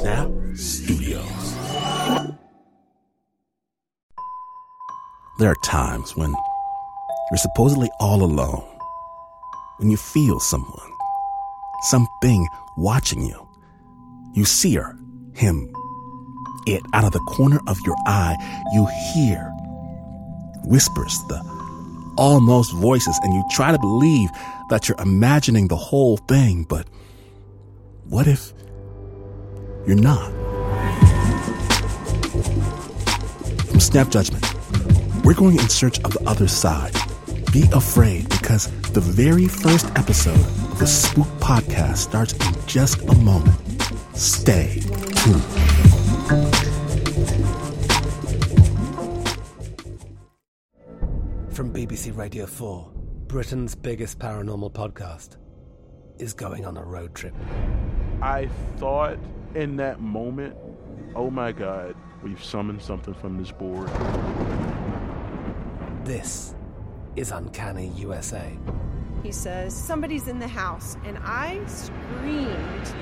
Snap Studios. There are times when you're supposedly all alone, when you feel someone, something watching you. You see her, him, it out of the corner of your eye. You hear whispers, the almost voices, and you try to believe that you're imagining the whole thing, but what if you're not? From Snap Judgment, we're going in search of the other side. Be afraid because the very first episode of the Spook Podcast starts in just a moment. Stay tuned. From BBC Radio 4, Britain's biggest paranormal podcast is going on a road trip. I thought in that moment, oh my God, we've summoned something from this board. This is Uncanny USA. He says, Somebody's in the house, and I screamed.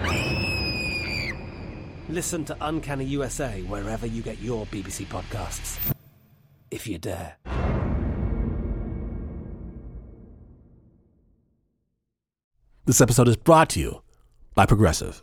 Listen to Uncanny USA wherever you get your BBC podcasts, if you dare. This episode is brought to you by Progressive.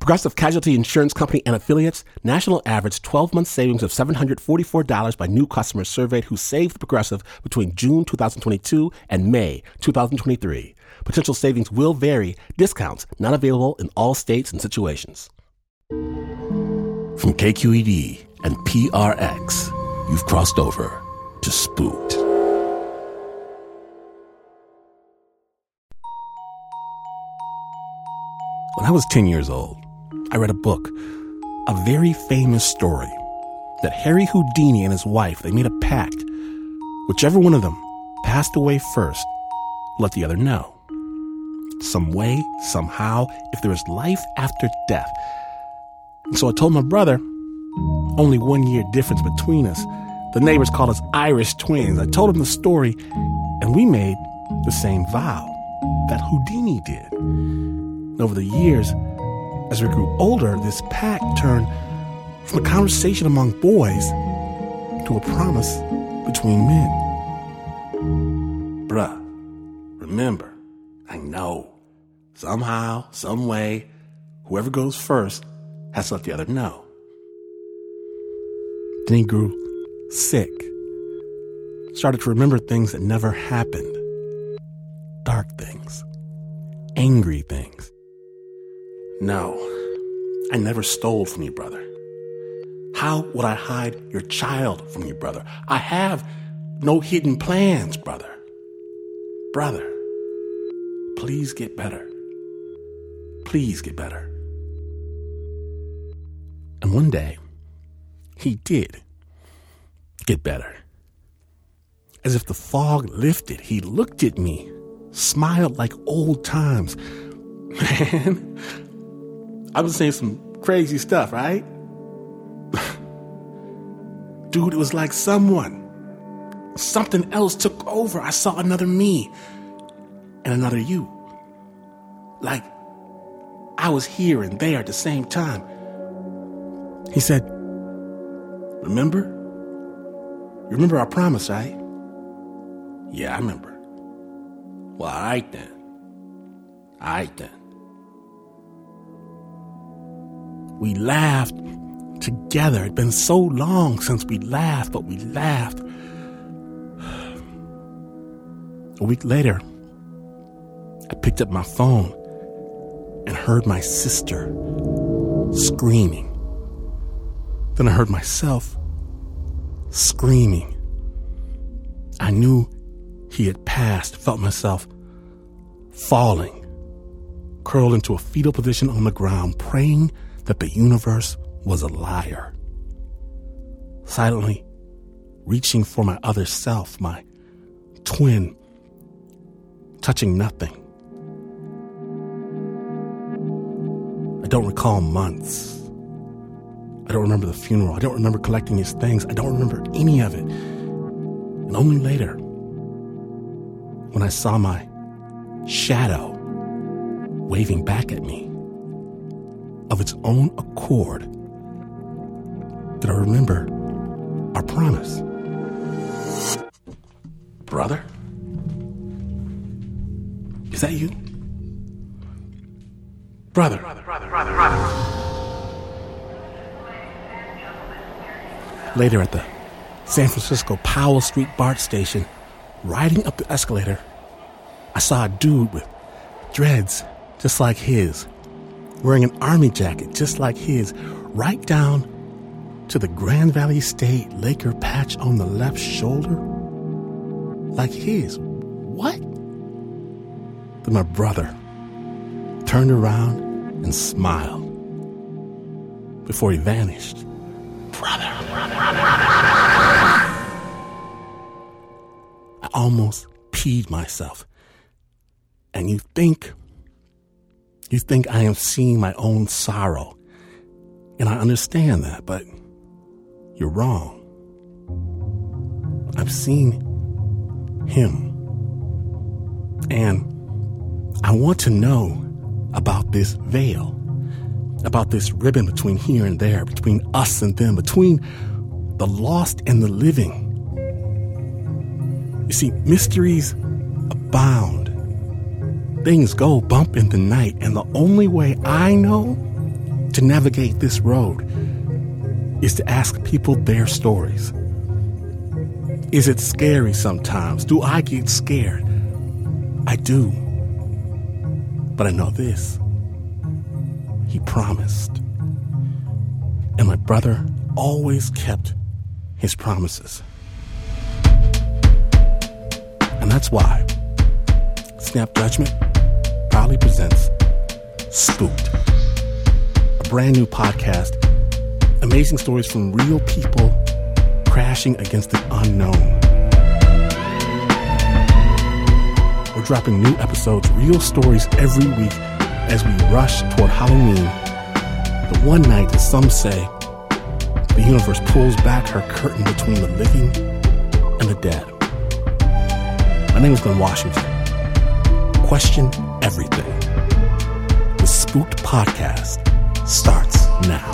Progressive Casualty Insurance Company and affiliates, national average 12 month savings of $744 by new customers surveyed who saved Progressive between June 2022 and May 2023. Potential savings will vary, discounts not available in all states and situations. From KQED and PRX, you've crossed over to Spooked. When I was 10 years old, I read a book, a very famous story, that Harry Houdini and his wife, they made a pact. Whichever one of them passed away first, let the other know. Some way, somehow, if there is life after death. And so I told my brother, only one year difference between us. The neighbors called us Irish twins. I told him the story, and we made the same vow that Houdini did. And over the years, as we grew older, this pact turned from a conversation among boys to a promise between men. Bruh, remember, I know, somehow, some way, whoever goes first has to let the other know. Then he grew sick, started to remember things that never happened dark things, angry things. No, I never stole from you, brother. How would I hide your child from you, brother? I have no hidden plans, brother. Brother, please get better. Please get better. And one day, he did get better. As if the fog lifted, he looked at me, smiled like old times. Man, I've been saying some crazy stuff, right? Dude, it was like someone, something else took over. I saw another me and another you. Like I was here and there at the same time. He said, Remember? You remember our promise, right? Yeah, I remember. Well, all right then. All right then. We laughed together. It'd been so long since we laughed, but we laughed. A week later, I picked up my phone and heard my sister screaming. Then I heard myself screaming. I knew he had passed, felt myself falling, curled into a fetal position on the ground, praying that the universe was a liar. Silently reaching for my other self, my twin, touching nothing. I don't recall months. I don't remember the funeral. I don't remember collecting his things. I don't remember any of it. And only later, when I saw my shadow waving back at me of its own accord, did I remember our promise. Brother? Is that you? Brother. brother, brother, brother, brother. Later at the San Francisco Powell Street BART station, riding up the escalator, I saw a dude with dreads just like his, wearing an army jacket just like his, right down to the Grand Valley State Laker patch on the left shoulder, like his. What? Then my brother turned around and smiled before he vanished. Brother, brother, brother. I almost peed myself. And you think, you think I am seeing my own sorrow. And I understand that, but you're wrong. I've seen him. And I want to know about this veil about this ribbon between here and there, between us and them, between the lost and the living. You see, mysteries abound. Things go bump in the night, and the only way I know to navigate this road is to ask people their stories. Is it scary sometimes? Do I get scared? I do. But I know this he promised. And my brother always kept his promises. And that's why Snap Judgment proudly presents Spooked, a brand new podcast, amazing stories from real people crashing against the unknown. We're dropping new episodes, real stories every week as we rush toward Halloween, the one night that some say the universe pulls back her curtain between the living and the dead. My name is Glynn Washington. Question everything. The Spooked Podcast starts now.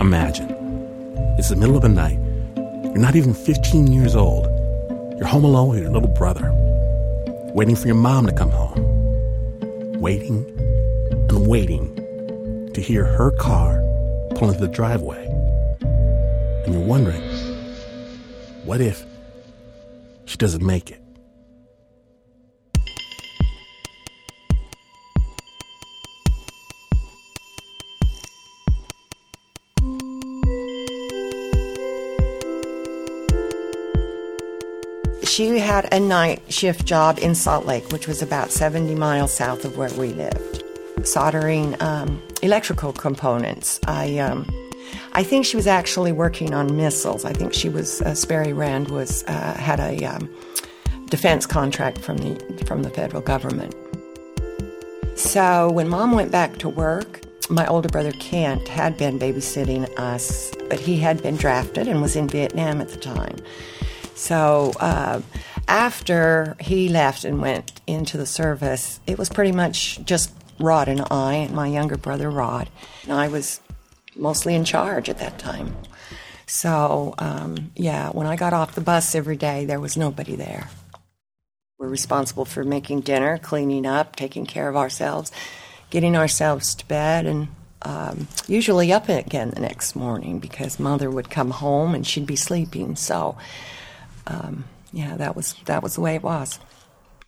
Imagine it's the middle of the night. You're not even 15 years old. You're home alone with your little brother, waiting for your mom to come home. Waiting and waiting to hear her car pull into the driveway. And you're wondering, what if she doesn't make it? she had a night shift job in Salt Lake, which was about 70 miles south of where we lived, soldering um, electrical components. I, um, I think she was actually working on missiles. I think she was uh, Sperry Rand was uh, had a um, defense contract from the from the federal government. So when mom went back to work, my older brother Kent had been babysitting us, but he had been drafted and was in Vietnam at the time. So uh, after he left and went into the service, it was pretty much just Rod and I, and my younger brother Rod. And I was mostly in charge at that time. So, um, yeah, when I got off the bus every day, there was nobody there. We're responsible for making dinner, cleaning up, taking care of ourselves, getting ourselves to bed, and um, usually up again the next morning because mother would come home and she'd be sleeping. So, um, yeah, that was that was the way it was.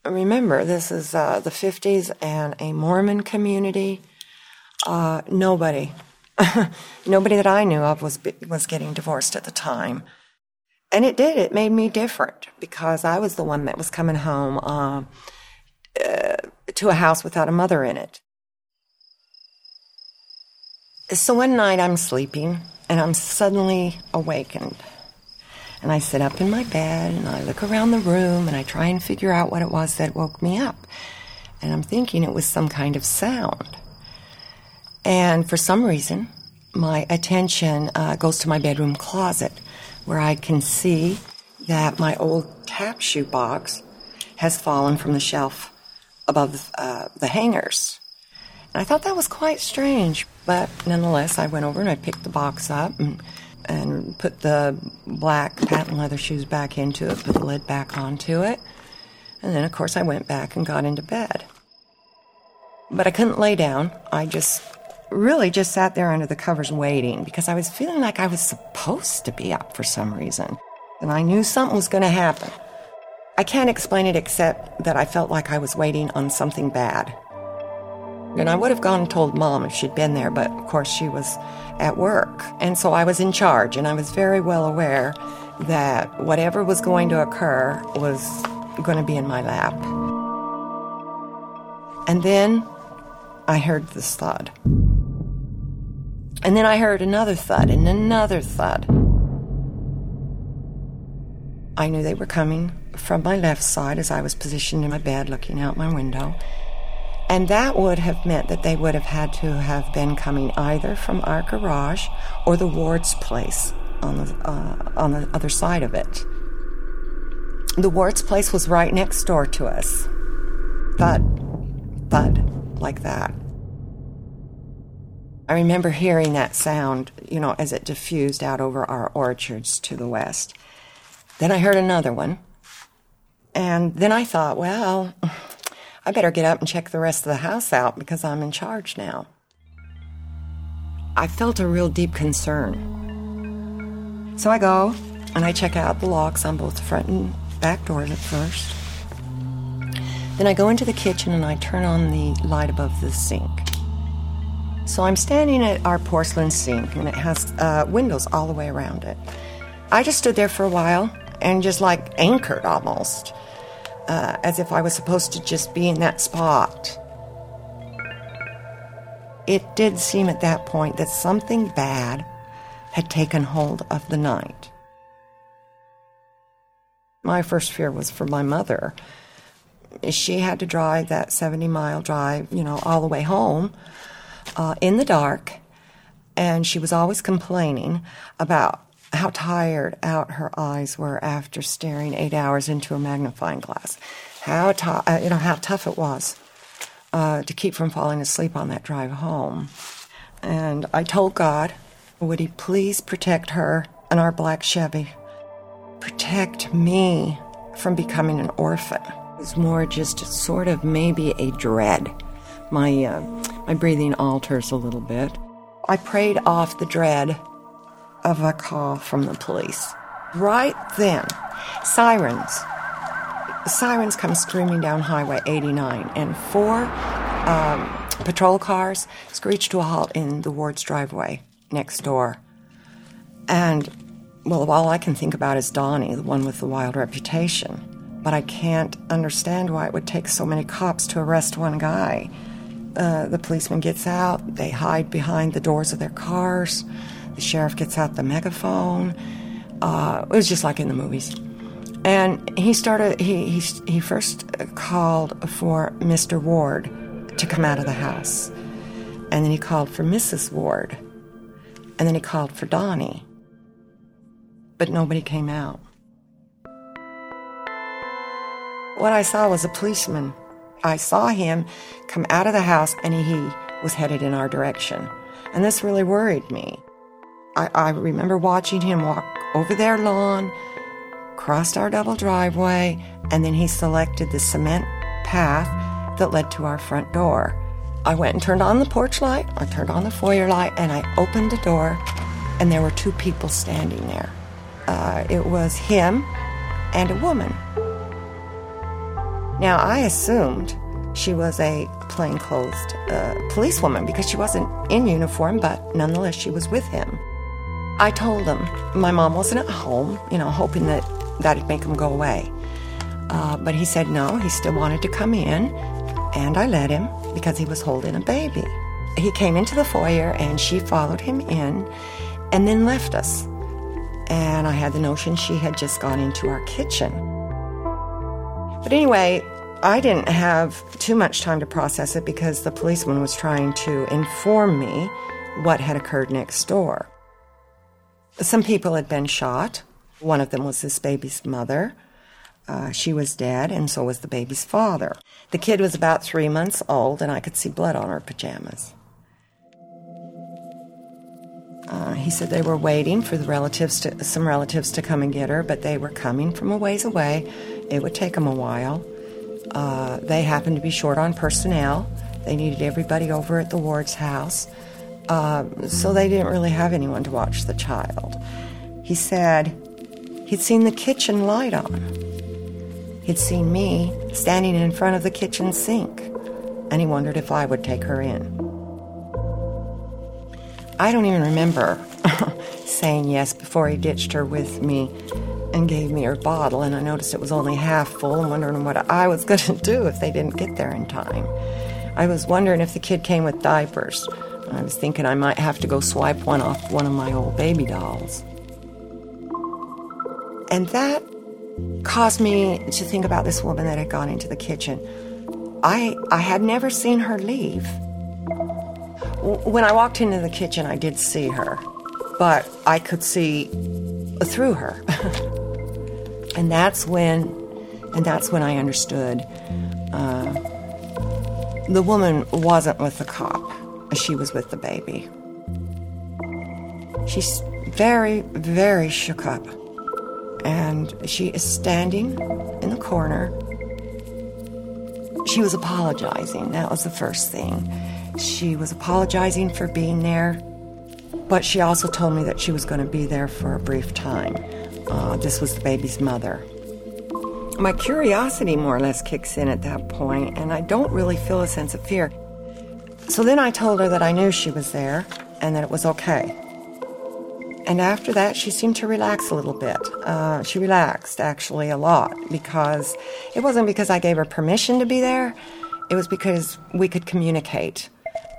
Remember, this is uh, the '50s and a Mormon community. Uh, nobody, nobody that I knew of was was getting divorced at the time, and it did. It made me different because I was the one that was coming home uh, uh to a house without a mother in it. So one night I'm sleeping and I'm suddenly awakened. And I sit up in my bed and I look around the room and I try and figure out what it was that woke me up. And I'm thinking it was some kind of sound. And for some reason, my attention uh, goes to my bedroom closet where I can see that my old tap shoe box has fallen from the shelf above uh, the hangers. And I thought that was quite strange, but nonetheless, I went over and I picked the box up and, and put the black patent leather shoes back into it, put the lid back onto it. And then, of course, I went back and got into bed. But I couldn't lay down. I just really just sat there under the covers waiting because I was feeling like I was supposed to be up for some reason. And I knew something was going to happen. I can't explain it except that I felt like I was waiting on something bad. And I would have gone and told mom if she'd been there, but of course she was at work. And so I was in charge, and I was very well aware that whatever was going to occur was going to be in my lap. And then I heard this thud. And then I heard another thud and another thud. I knew they were coming from my left side as I was positioned in my bed looking out my window. And that would have meant that they would have had to have been coming either from our garage or the Ward's place on the, uh, on the other side of it. The Ward's place was right next door to us. Thud, thud, like that. I remember hearing that sound, you know, as it diffused out over our orchards to the west. Then I heard another one. And then I thought, well, I better get up and check the rest of the house out because I'm in charge now. I felt a real deep concern. So I go and I check out the locks on both the front and back doors at first. Then I go into the kitchen and I turn on the light above the sink. So I'm standing at our porcelain sink, and it has uh, windows all the way around it. I just stood there for a while and just like anchored almost, uh, as if I was supposed to just be in that spot. It did seem at that point that something bad had taken hold of the night. My first fear was for my mother. She had to drive that 70 mile drive, you know, all the way home uh, in the dark, and she was always complaining about how tired out her eyes were after staring eight hours into a magnifying glass. How t- uh, you know how tough it was uh, to keep from falling asleep on that drive home. And I told God, would He please protect her and our black Chevy, protect me from becoming an orphan. It was more just sort of maybe a dread. My uh, my breathing alters a little bit. I prayed off the dread of a call from the police. Right then, sirens. Sirens come screaming down Highway 89, and four um, patrol cars screech to a halt in the Ward's driveway next door. And, well, all I can think about is Donnie, the one with the wild reputation. But I can't understand why it would take so many cops to arrest one guy. Uh, the policeman gets out, they hide behind the doors of their cars. The sheriff gets out the megaphone. Uh, it was just like in the movies. And he started, he, he, he first called for Mr. Ward to come out of the house. And then he called for Mrs. Ward. And then he called for Donnie. But nobody came out. What I saw was a policeman. I saw him come out of the house and he was headed in our direction. And this really worried me. I, I remember watching him walk over their lawn, crossed our double driveway, and then he selected the cement path that led to our front door. I went and turned on the porch light, I turned on the foyer light, and I opened the door, and there were two people standing there. Uh, it was him and a woman. Now, I assumed she was a plainclothes uh, policewoman because she wasn't in uniform, but nonetheless, she was with him. I told him my mom wasn't at home, you know, hoping that that'd make him go away. Uh, but he said no, he still wanted to come in, and I let him because he was holding a baby. he came into the foyer and she followed him in and then left us. And I had the notion she had just gone into our kitchen. But anyway, I didn't have too much time to process it because the policeman was trying to inform me what had occurred next door. Some people had been shot. One of them was this baby's mother. Uh, she was dead, and so was the baby's father. The kid was about three months old, and I could see blood on her pajamas. Uh, he said they were waiting for the relatives to, some relatives to come and get her, but they were coming from a ways away. It would take them a while. Uh, they happened to be short on personnel. They needed everybody over at the Ward's house, uh, so they didn't really have anyone to watch the child. He said he'd seen the kitchen light on. He'd seen me standing in front of the kitchen sink, and he wondered if I would take her in. I don't even remember saying yes before he ditched her with me and gave me her bottle, and I noticed it was only half full and wondering what I was going to do if they didn't get there in time. I was wondering if the kid came with diapers. I was thinking I might have to go swipe one off one of my old baby dolls. And that caused me to think about this woman that had gone into the kitchen. I, I had never seen her leave. When I walked into the kitchen, I did see her, but I could see through her. and that's when, and that's when I understood uh, the woman wasn't with the cop; she was with the baby. She's very, very shook up, and she is standing in the corner. She was apologizing. That was the first thing. She was apologizing for being there, but she also told me that she was going to be there for a brief time. Uh, this was the baby's mother. My curiosity more or less kicks in at that point, and I don't really feel a sense of fear. So then I told her that I knew she was there and that it was okay. And after that, she seemed to relax a little bit. Uh, she relaxed, actually, a lot, because it wasn't because I gave her permission to be there, it was because we could communicate.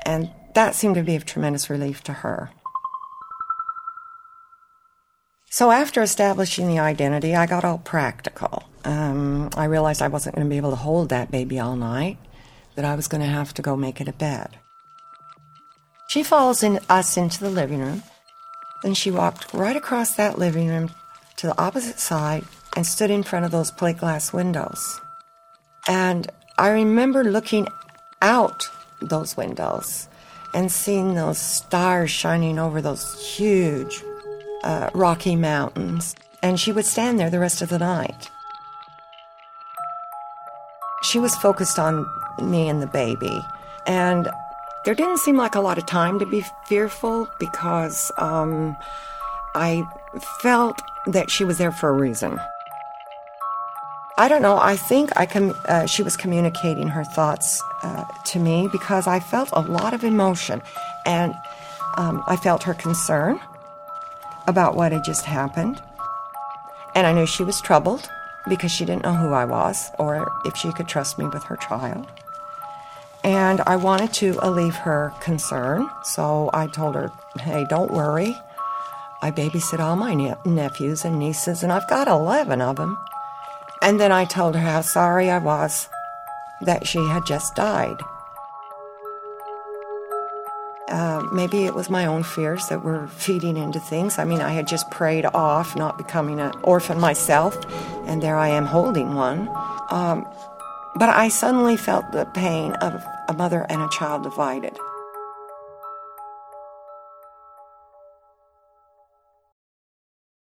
And that seemed to be of tremendous relief to her. So after establishing the identity, I got all practical. Um, I realized I wasn't going to be able to hold that baby all night, that I was going to have to go make it a bed. She follows in, us into the living room. Then she walked right across that living room to the opposite side and stood in front of those plate glass windows. And I remember looking out those windows and seeing those stars shining over those huge uh, rocky mountains. And she would stand there the rest of the night. She was focused on me and the baby. And there didn't seem like a lot of time to be fearful because um, I felt that she was there for a reason. I don't know. I think I com- uh, she was communicating her thoughts uh, to me because I felt a lot of emotion, and um, I felt her concern about what had just happened, and I knew she was troubled because she didn't know who I was or if she could trust me with her child. And I wanted to alleviate her concern, so I told her, "Hey, don't worry. I babysit all my ne- nephews and nieces, and I've got eleven of them." And then I told her how sorry I was that she had just died. Uh, maybe it was my own fears that were feeding into things. I mean, I had just prayed off not becoming an orphan myself, and there I am holding one. Um, but I suddenly felt the pain of a mother and a child divided.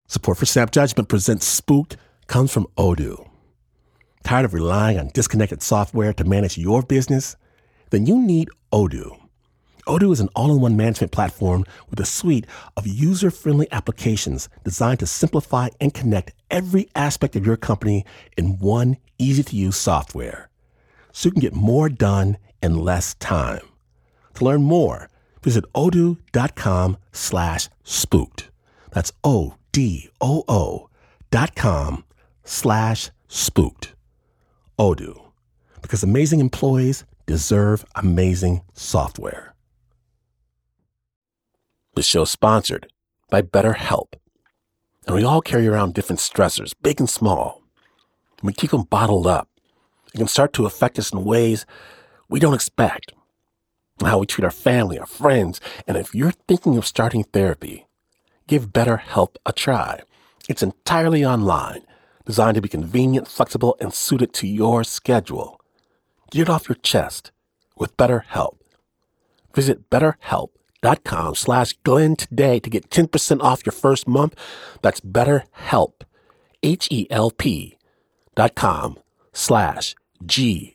Support for Snap Judgment presents Spooked comes from Odoo. Tired of relying on disconnected software to manage your business? Then you need Odoo. Odoo is an all in one management platform with a suite of user friendly applications designed to simplify and connect every aspect of your company in one easy to use software so you can get more done in less time. To learn more, visit odoo.com slash spooked. That's O D O O dot com slash spooked. Odoo, because amazing employees deserve amazing software. This show is sponsored by BetterHelp. And we all carry around different stressors, big and small. We keep them bottled up. It can start to affect us in ways we don't expect. How we treat our family, our friends. And if you're thinking of starting therapy, give BetterHelp a try. It's entirely online, designed to be convenient, flexible, and suited to your schedule. Get it off your chest with BetterHelp. Visit betterhelp.com slash Glynn today to get 10% off your first month. That's betterhelp, H-E-L-P dot com slash G-L-Y-N-N.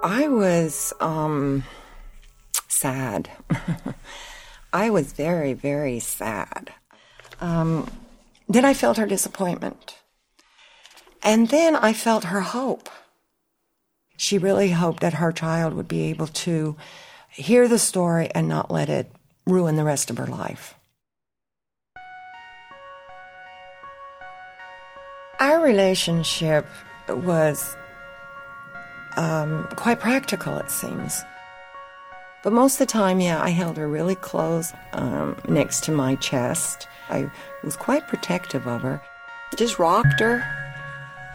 I was um, sad. I was very, very sad. Um, then I felt her disappointment. And then I felt her hope. She really hoped that her child would be able to hear the story and not let it ruin the rest of her life. Our relationship was um, quite practical, it seems. But most of the time, yeah, I held her really close um, next to my chest. I was quite protective of her. Just rocked her,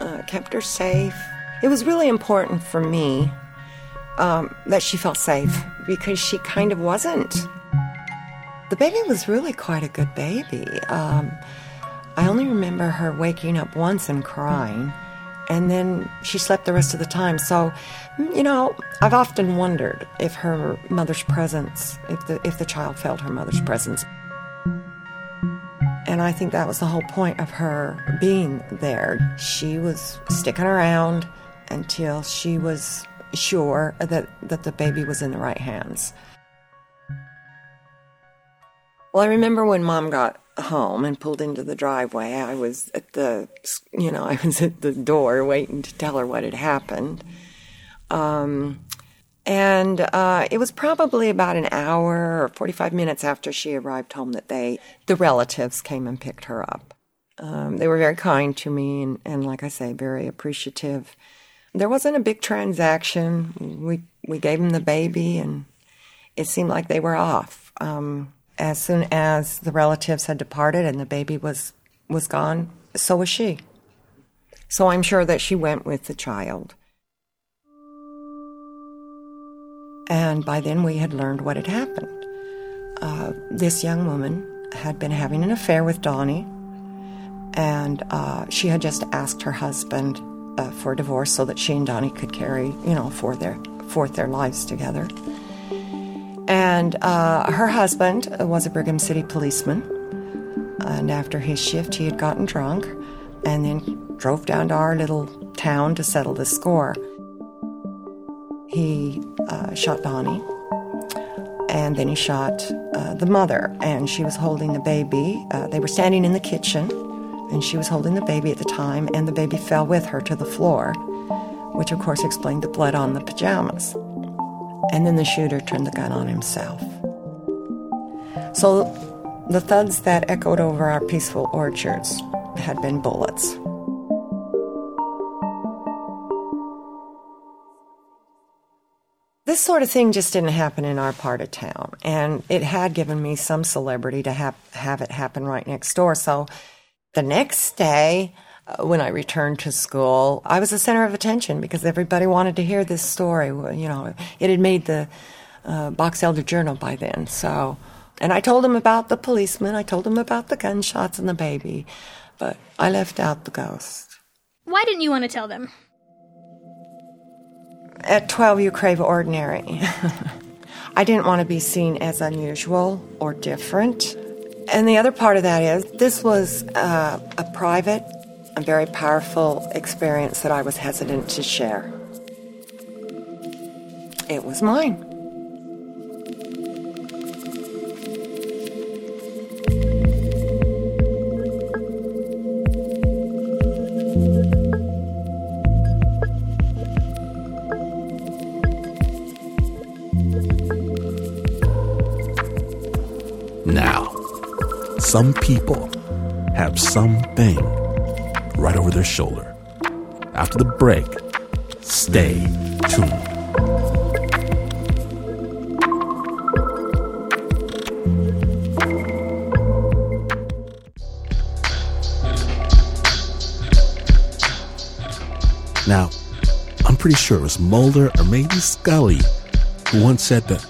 uh, kept her safe. It was really important for me um, that she felt safe because she kind of wasn't. The baby was really quite a good baby. Um, I only remember her waking up once and crying and then she slept the rest of the time. So, you know, I've often wondered if her mother's presence, if the if the child felt her mother's presence. And I think that was the whole point of her being there. She was sticking around until she was sure that, that the baby was in the right hands. Well, I remember when mom got home and pulled into the driveway. I was at the, you know, I was at the door waiting to tell her what had happened. Um, and uh, it was probably about an hour or 45 minutes after she arrived home that they, the relatives came and picked her up. Um, they were very kind to me and, and, like I say, very appreciative. There wasn't a big transaction. We, we gave them the baby and it seemed like they were off. Um, as soon as the relatives had departed and the baby was was gone, so was she. So I'm sure that she went with the child. And by then we had learned what had happened. Uh, this young woman had been having an affair with Donnie, and uh, she had just asked her husband uh, for a divorce so that she and Donnie could carry, you know, for their forth their lives together. And uh, her husband was a Brigham City policeman. And after his shift, he had gotten drunk and then drove down to our little town to settle the score. He uh, shot Donnie, and then he shot uh, the mother, and she was holding the baby. Uh, they were standing in the kitchen, and she was holding the baby at the time, and the baby fell with her to the floor, which of course explained the blood on the pajamas. And then the shooter turned the gun on himself. So the thuds that echoed over our peaceful orchards had been bullets. This sort of thing just didn't happen in our part of town, and it had given me some celebrity to have, have it happen right next door. So the next day, uh, when I returned to school, I was the center of attention because everybody wanted to hear this story. You know, it had made the uh, Box Elder Journal by then. So, and I told them about the policeman. I told them about the gunshots and the baby, but I left out the ghost. Why didn't you want to tell them? At 12, you crave ordinary. I didn't want to be seen as unusual or different. And the other part of that is this was uh, a private a very powerful experience that I was hesitant to share. It was mine. Some people have something right over their shoulder. After the break, stay tuned. Now, I'm pretty sure it was Mulder or maybe Scully who once said that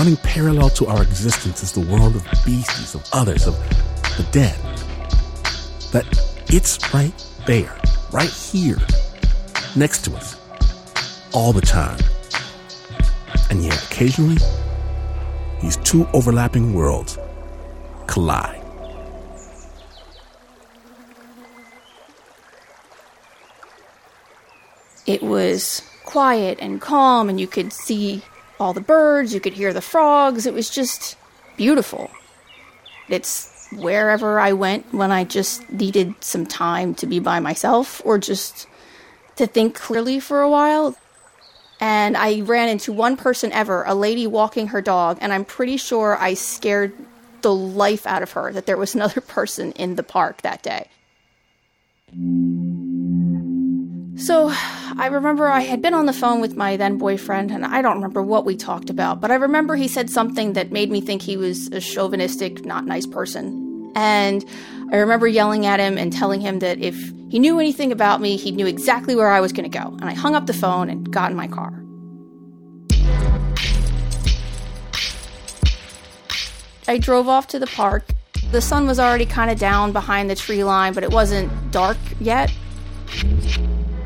running parallel to our existence is the world of beasties, of others, of the dead. That it's right there, right here, next to us, all the time. And yet, occasionally, these two overlapping worlds collide. It was quiet and calm, and you could see all the birds, you could hear the frogs. It was just beautiful. It's wherever I went when I just needed some time to be by myself or just to think clearly for a while. And I ran into one person ever, a lady walking her dog, and I'm pretty sure I scared the life out of her that there was another person in the park that day. So I remember I had been on the phone with my then boyfriend, and I don't remember what we talked about, but I remember he said something that made me think he was a chauvinistic, not nice person. And I remember yelling at him and telling him that if he knew anything about me, he knew exactly where I was going to go. And I hung up the phone and got in my car. I drove off to the park. The sun was already kind of down behind the tree line, but it wasn't dark yet.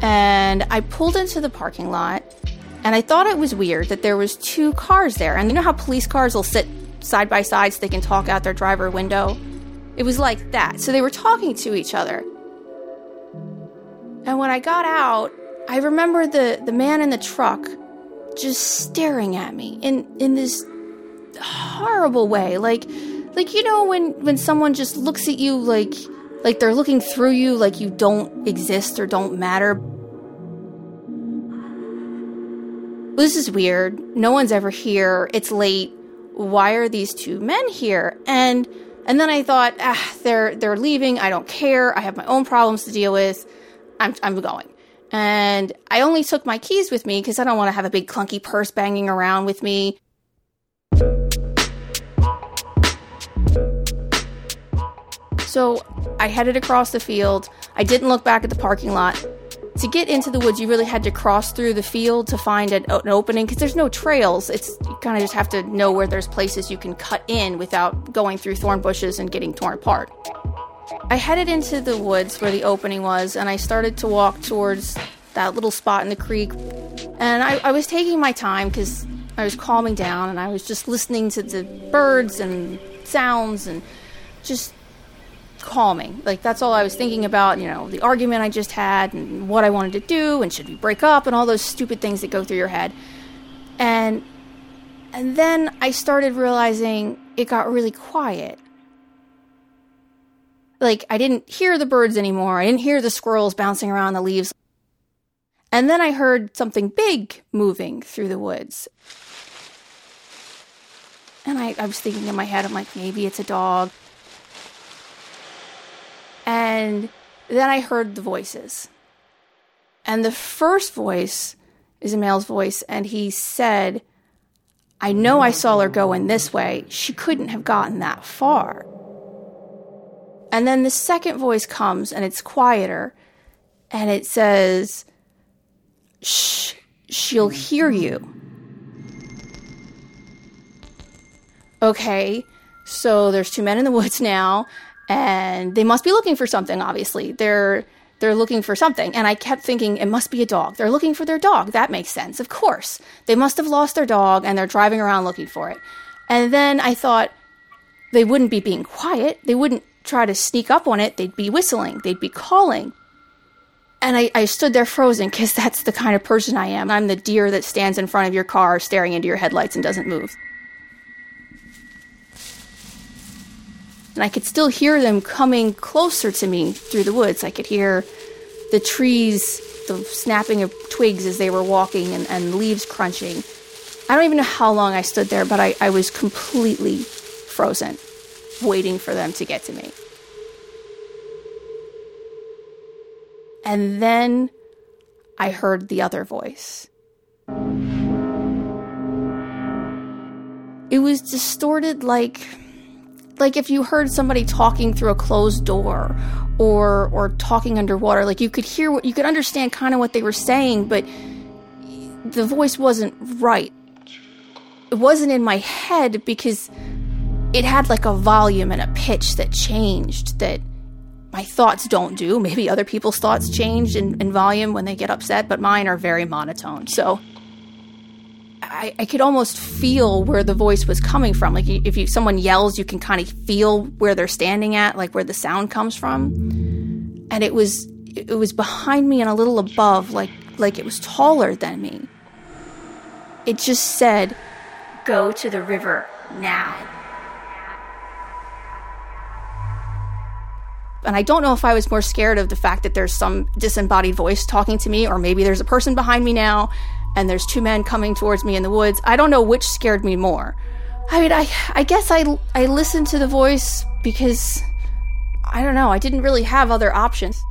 And I pulled into the parking lot, and I thought it was weird that there was two cars there. And you know how police cars will sit side by side so they can talk out their driver window? It was like that. So they were talking to each other. And when I got out, I remember the, the man in the truck just staring at me in, in this horrible way. Like like you know when, when someone just looks at you like like they're looking through you like you don't exist or don't matter. This is weird. No one's ever here. It's late. Why are these two men here? And and then I thought, ah, they're they're leaving. I don't care. I have my own problems to deal with. I'm I'm going. And I only took my keys with me because I don't want to have a big clunky purse banging around with me. So I headed across the field. I didn't look back at the parking lot. To get into the woods, you really had to cross through the field to find an, an opening because there's no trails. It's you kind of just have to know where there's places you can cut in without going through thorn bushes and getting torn apart. I headed into the woods where the opening was, and I started to walk towards that little spot in the creek. And I, I was taking my time because I was calming down and I was just listening to the birds and sounds and just calming. Like that's all I was thinking about, you know, the argument I just had and what I wanted to do and should we break up and all those stupid things that go through your head. And and then I started realizing it got really quiet. Like I didn't hear the birds anymore. I didn't hear the squirrels bouncing around the leaves. And then I heard something big moving through the woods. And I, I was thinking in my head, I'm like, maybe it's a dog. And then I heard the voices. And the first voice is a male's voice, and he said, I know I saw her going this way. She couldn't have gotten that far. And then the second voice comes, and it's quieter, and it says, Shh, she'll hear you. Okay, so there's two men in the woods now, and they must be looking for something obviously. They're they're looking for something. And i kept thinking it must be a dog. They're looking for their dog. That makes sense. Of course. They must have lost their dog and they're driving around looking for it. And then i thought they wouldn't be being quiet. They wouldn't try to sneak up on it. They'd be whistling. They'd be calling. And I, I stood there frozen because that's the kind of person i am. I'm the deer that stands in front of your car staring into your headlights and doesn't move and I could still hear them coming closer to me through the woods. I could hear the trees, the snapping of twigs as they were walking, and, and leaves crunching. I don't even know how long I stood there, but I, I was completely frozen, waiting for them to get to me. And then I heard the other voice. It was distorted like like if you heard somebody talking through a closed door or or talking underwater like you could hear what you could understand kind of what they were saying but the voice wasn't right. It wasn't in my head because it had like a volume and a pitch that changed that my thoughts don't do. Maybe other people's thoughts change in, in volume when they get upset but mine are very monotone so I, I, could almost feel where the voice was coming from. Like if you someone yells, you can kind of feel where they're standing at, like where the sound comes from. And it was it was behind me and a little above, like like it was taller than me. It just said, "Go to the river now." And I don't know if I was more scared of the fact that there's some disembodied voice talking to me, or maybe there's a person behind me now and there's two men coming towards me in the woods. I don't know which scared me more. I mean, I I guess I I listened to the voice because I don't know. I didn't really have other options.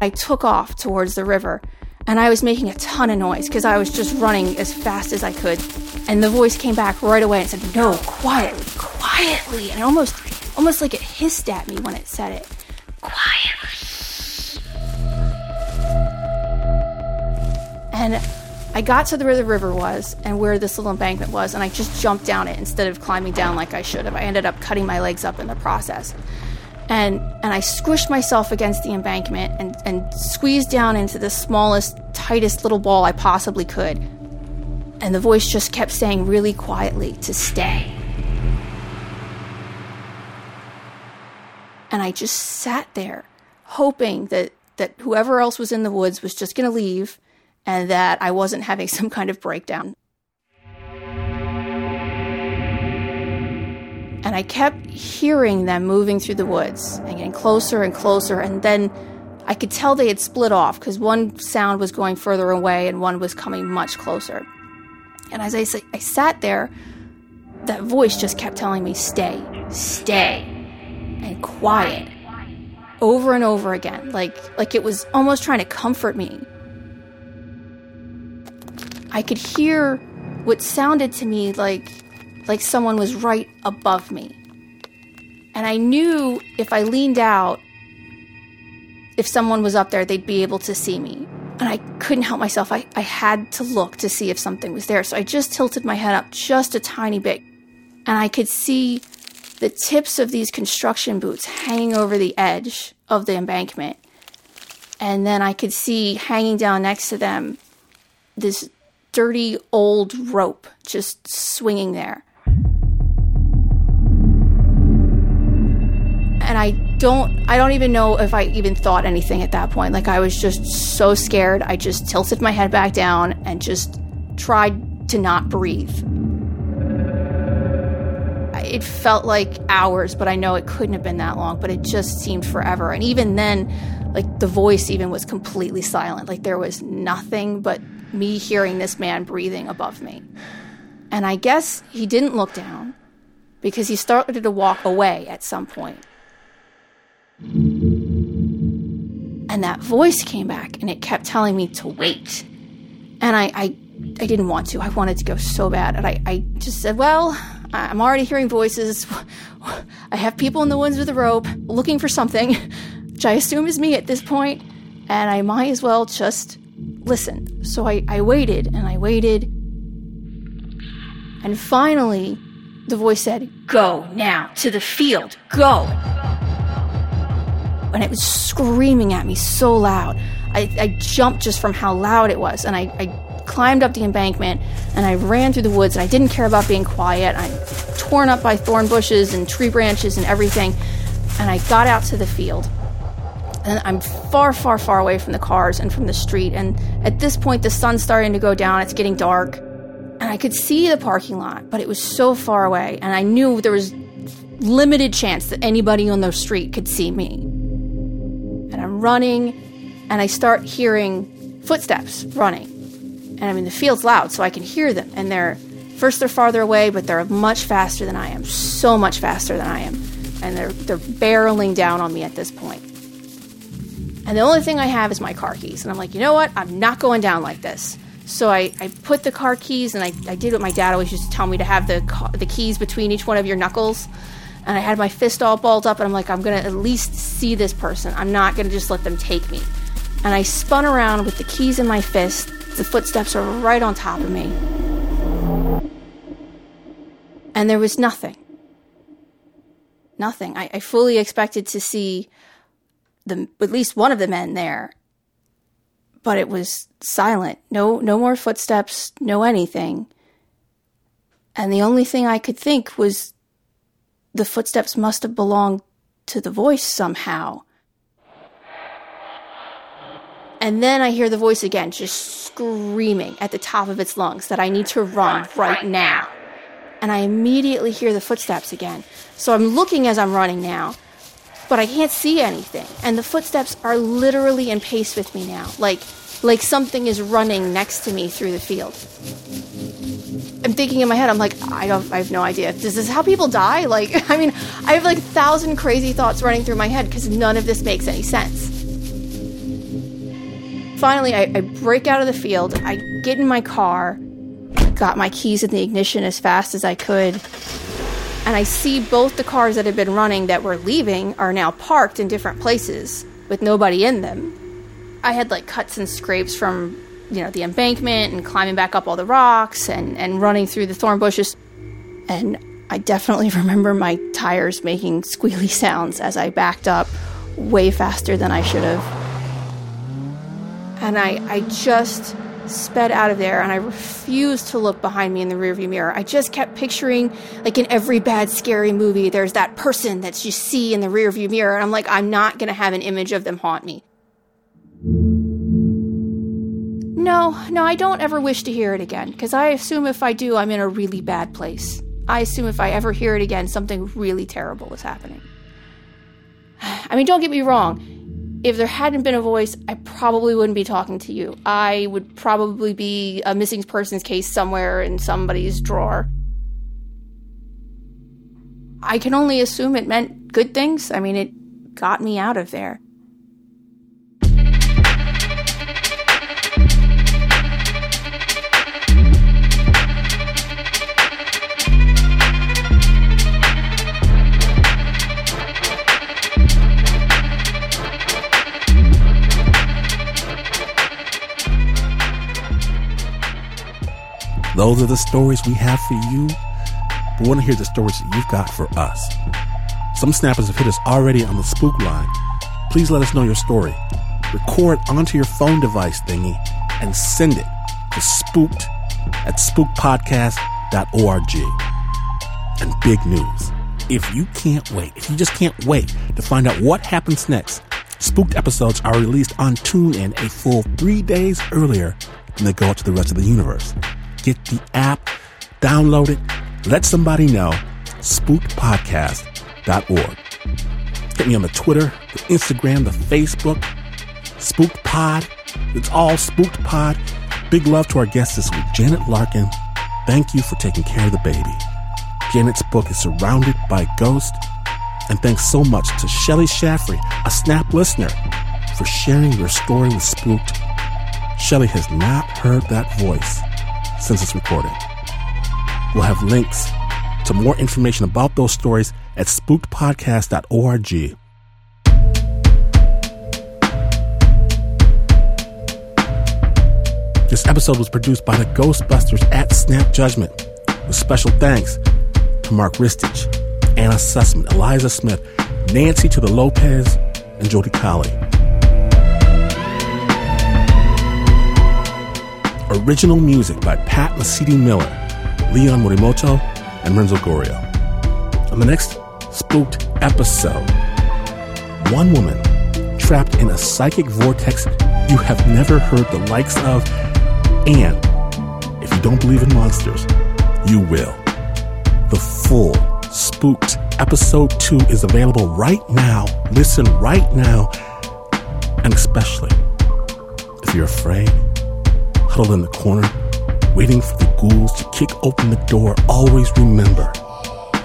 I took off towards the river and I was making a ton of noise because I was just running as fast as I could. And the voice came back right away and said, "No, quietly, quietly." And almost almost like it hissed at me when it said it. Quietly. And I got to where the river was and where this little embankment was, and I just jumped down it instead of climbing down like I should have. I ended up cutting my legs up in the process. And, and I squished myself against the embankment and, and squeezed down into the smallest, tightest little ball I possibly could. And the voice just kept saying really quietly to stay. And I just sat there, hoping that, that whoever else was in the woods was just going to leave and that I wasn't having some kind of breakdown. And I kept hearing them moving through the woods and getting closer and closer. And then I could tell they had split off because one sound was going further away and one was coming much closer. And as I, I sat there, that voice just kept telling me, stay, stay, and quiet over and over again, like, like it was almost trying to comfort me. I could hear what sounded to me like like someone was right above me. And I knew if I leaned out, if someone was up there, they'd be able to see me. And I couldn't help myself. I, I had to look to see if something was there. So I just tilted my head up just a tiny bit. And I could see the tips of these construction boots hanging over the edge of the embankment. And then I could see hanging down next to them this dirty old rope just swinging there. And I don't I don't even know if I even thought anything at that point. Like I was just so scared. I just tilted my head back down and just tried to not breathe. It felt like hours, but I know it couldn't have been that long, but it just seemed forever. And even then, like the voice even was completely silent. Like there was nothing but me hearing this man breathing above me. And I guess he didn't look down because he started to walk away at some point. And that voice came back and it kept telling me to wait. And I, I, I didn't want to. I wanted to go so bad. And I, I just said, Well, I'm already hearing voices. I have people in the woods with a rope looking for something, which I assume is me at this point, and I might as well just listen. So I, I waited and I waited. And finally, the voice said, Go now to the field, go. And it was screaming at me so loud. I, I jumped just from how loud it was. And I, I climbed up the embankment and I ran through the woods and I didn't care about being quiet. I'm torn up by thorn bushes and tree branches and everything. And I got out to the field and I'm far, far, far away from the cars and from the street. And at this point, the sun's starting to go down. It's getting dark. And I could see the parking lot, but it was so far away. And I knew there was limited chance that anybody on the street could see me. And I'm running, and I start hearing footsteps running. And I mean, the field's loud, so I can hear them. And they're, first, they're farther away, but they're much faster than I am. So much faster than I am. And they're, they're barreling down on me at this point. And the only thing I have is my car keys. And I'm like, you know what? I'm not going down like this. So I, I put the car keys and I, I did what my dad always used to tell me to have the, the keys between each one of your knuckles. And I had my fist all balled up and I'm like, I'm going to at least see this person. I'm not going to just let them take me. And I spun around with the keys in my fist. The footsteps are right on top of me. And there was nothing. Nothing. I, I fully expected to see the at least one of the men there but it was silent. No no more footsteps, no anything. And the only thing I could think was the footsteps must have belonged to the voice somehow. And then I hear the voice again, just screaming at the top of its lungs that I need to run right now. And I immediately hear the footsteps again. So I'm looking as I'm running now but I can't see anything. And the footsteps are literally in pace with me now, like like something is running next to me through the field. I'm thinking in my head, I'm like, I don't, I have no idea. This is this how people die? Like, I mean, I have like a thousand crazy thoughts running through my head because none of this makes any sense. Finally, I, I break out of the field. I get in my car, got my keys in the ignition as fast as I could, and I see both the cars that had been running that were leaving are now parked in different places with nobody in them. I had like cuts and scrapes from, you know, the embankment and climbing back up all the rocks and, and running through the thorn bushes. And I definitely remember my tires making squealy sounds as I backed up way faster than I should have. And I, I just sped out of there and I refused to look behind me in the rearview mirror. I just kept picturing, like in every bad, scary movie, there's that person that you see in the rearview mirror. And I'm like, I'm not going to have an image of them haunt me. No, no, I don't ever wish to hear it again because I assume if I do, I'm in a really bad place. I assume if I ever hear it again, something really terrible is happening. I mean, don't get me wrong if there hadn't been a voice, I probably wouldn't be talking to you. I would probably be a missing persons case somewhere in somebody's drawer. I can only assume it meant good things. I mean, it got me out of there. Those are the stories we have for you. We want to hear the stories that you've got for us. Some snappers have hit us already on the spook line. Please let us know your story. Record onto your phone device thingy and send it to spooked at spookedpodcast.org. And big news. If you can't wait, if you just can't wait to find out what happens next, spooked episodes are released on TuneIn a full three days earlier than they go out to the rest of the universe get the app, download it, let somebody know. Spookedpodcast.org. Hit me on the Twitter, the Instagram, the Facebook, Spooked Pod. It's all Spooked Pod. Big love to our guest this week, Janet Larkin. Thank you for taking care of the baby. Janet's book is Surrounded by Ghosts. And thanks so much to Shelly Shaffrey, a Snap listener, for sharing your story with Spooked. Shelly has not heard that voice since its recording. We'll have links to more information about those stories at spookedpodcast.org. This episode was produced by the Ghostbusters at Snap Judgment, with special thanks to Mark Ristich, Anna Sussman, Eliza Smith, Nancy to the Lopez, and Jody Colley. Original music by Pat Mesiti-Miller, Leon Morimoto, and Renzo Gorrio. On the next spooked episode, one woman trapped in a psychic vortex you have never heard the likes of, and if you don't believe in monsters, you will. The full spooked episode 2 is available right now. Listen right now, and especially if you're afraid huddled in the corner, waiting for the ghouls to kick open the door, always remember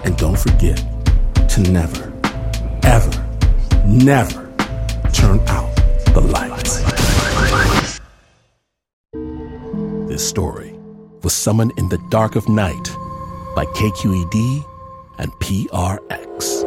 and don't forget to never, ever, never turn out the lights. This story was summoned in the dark of night by KQED and PRX.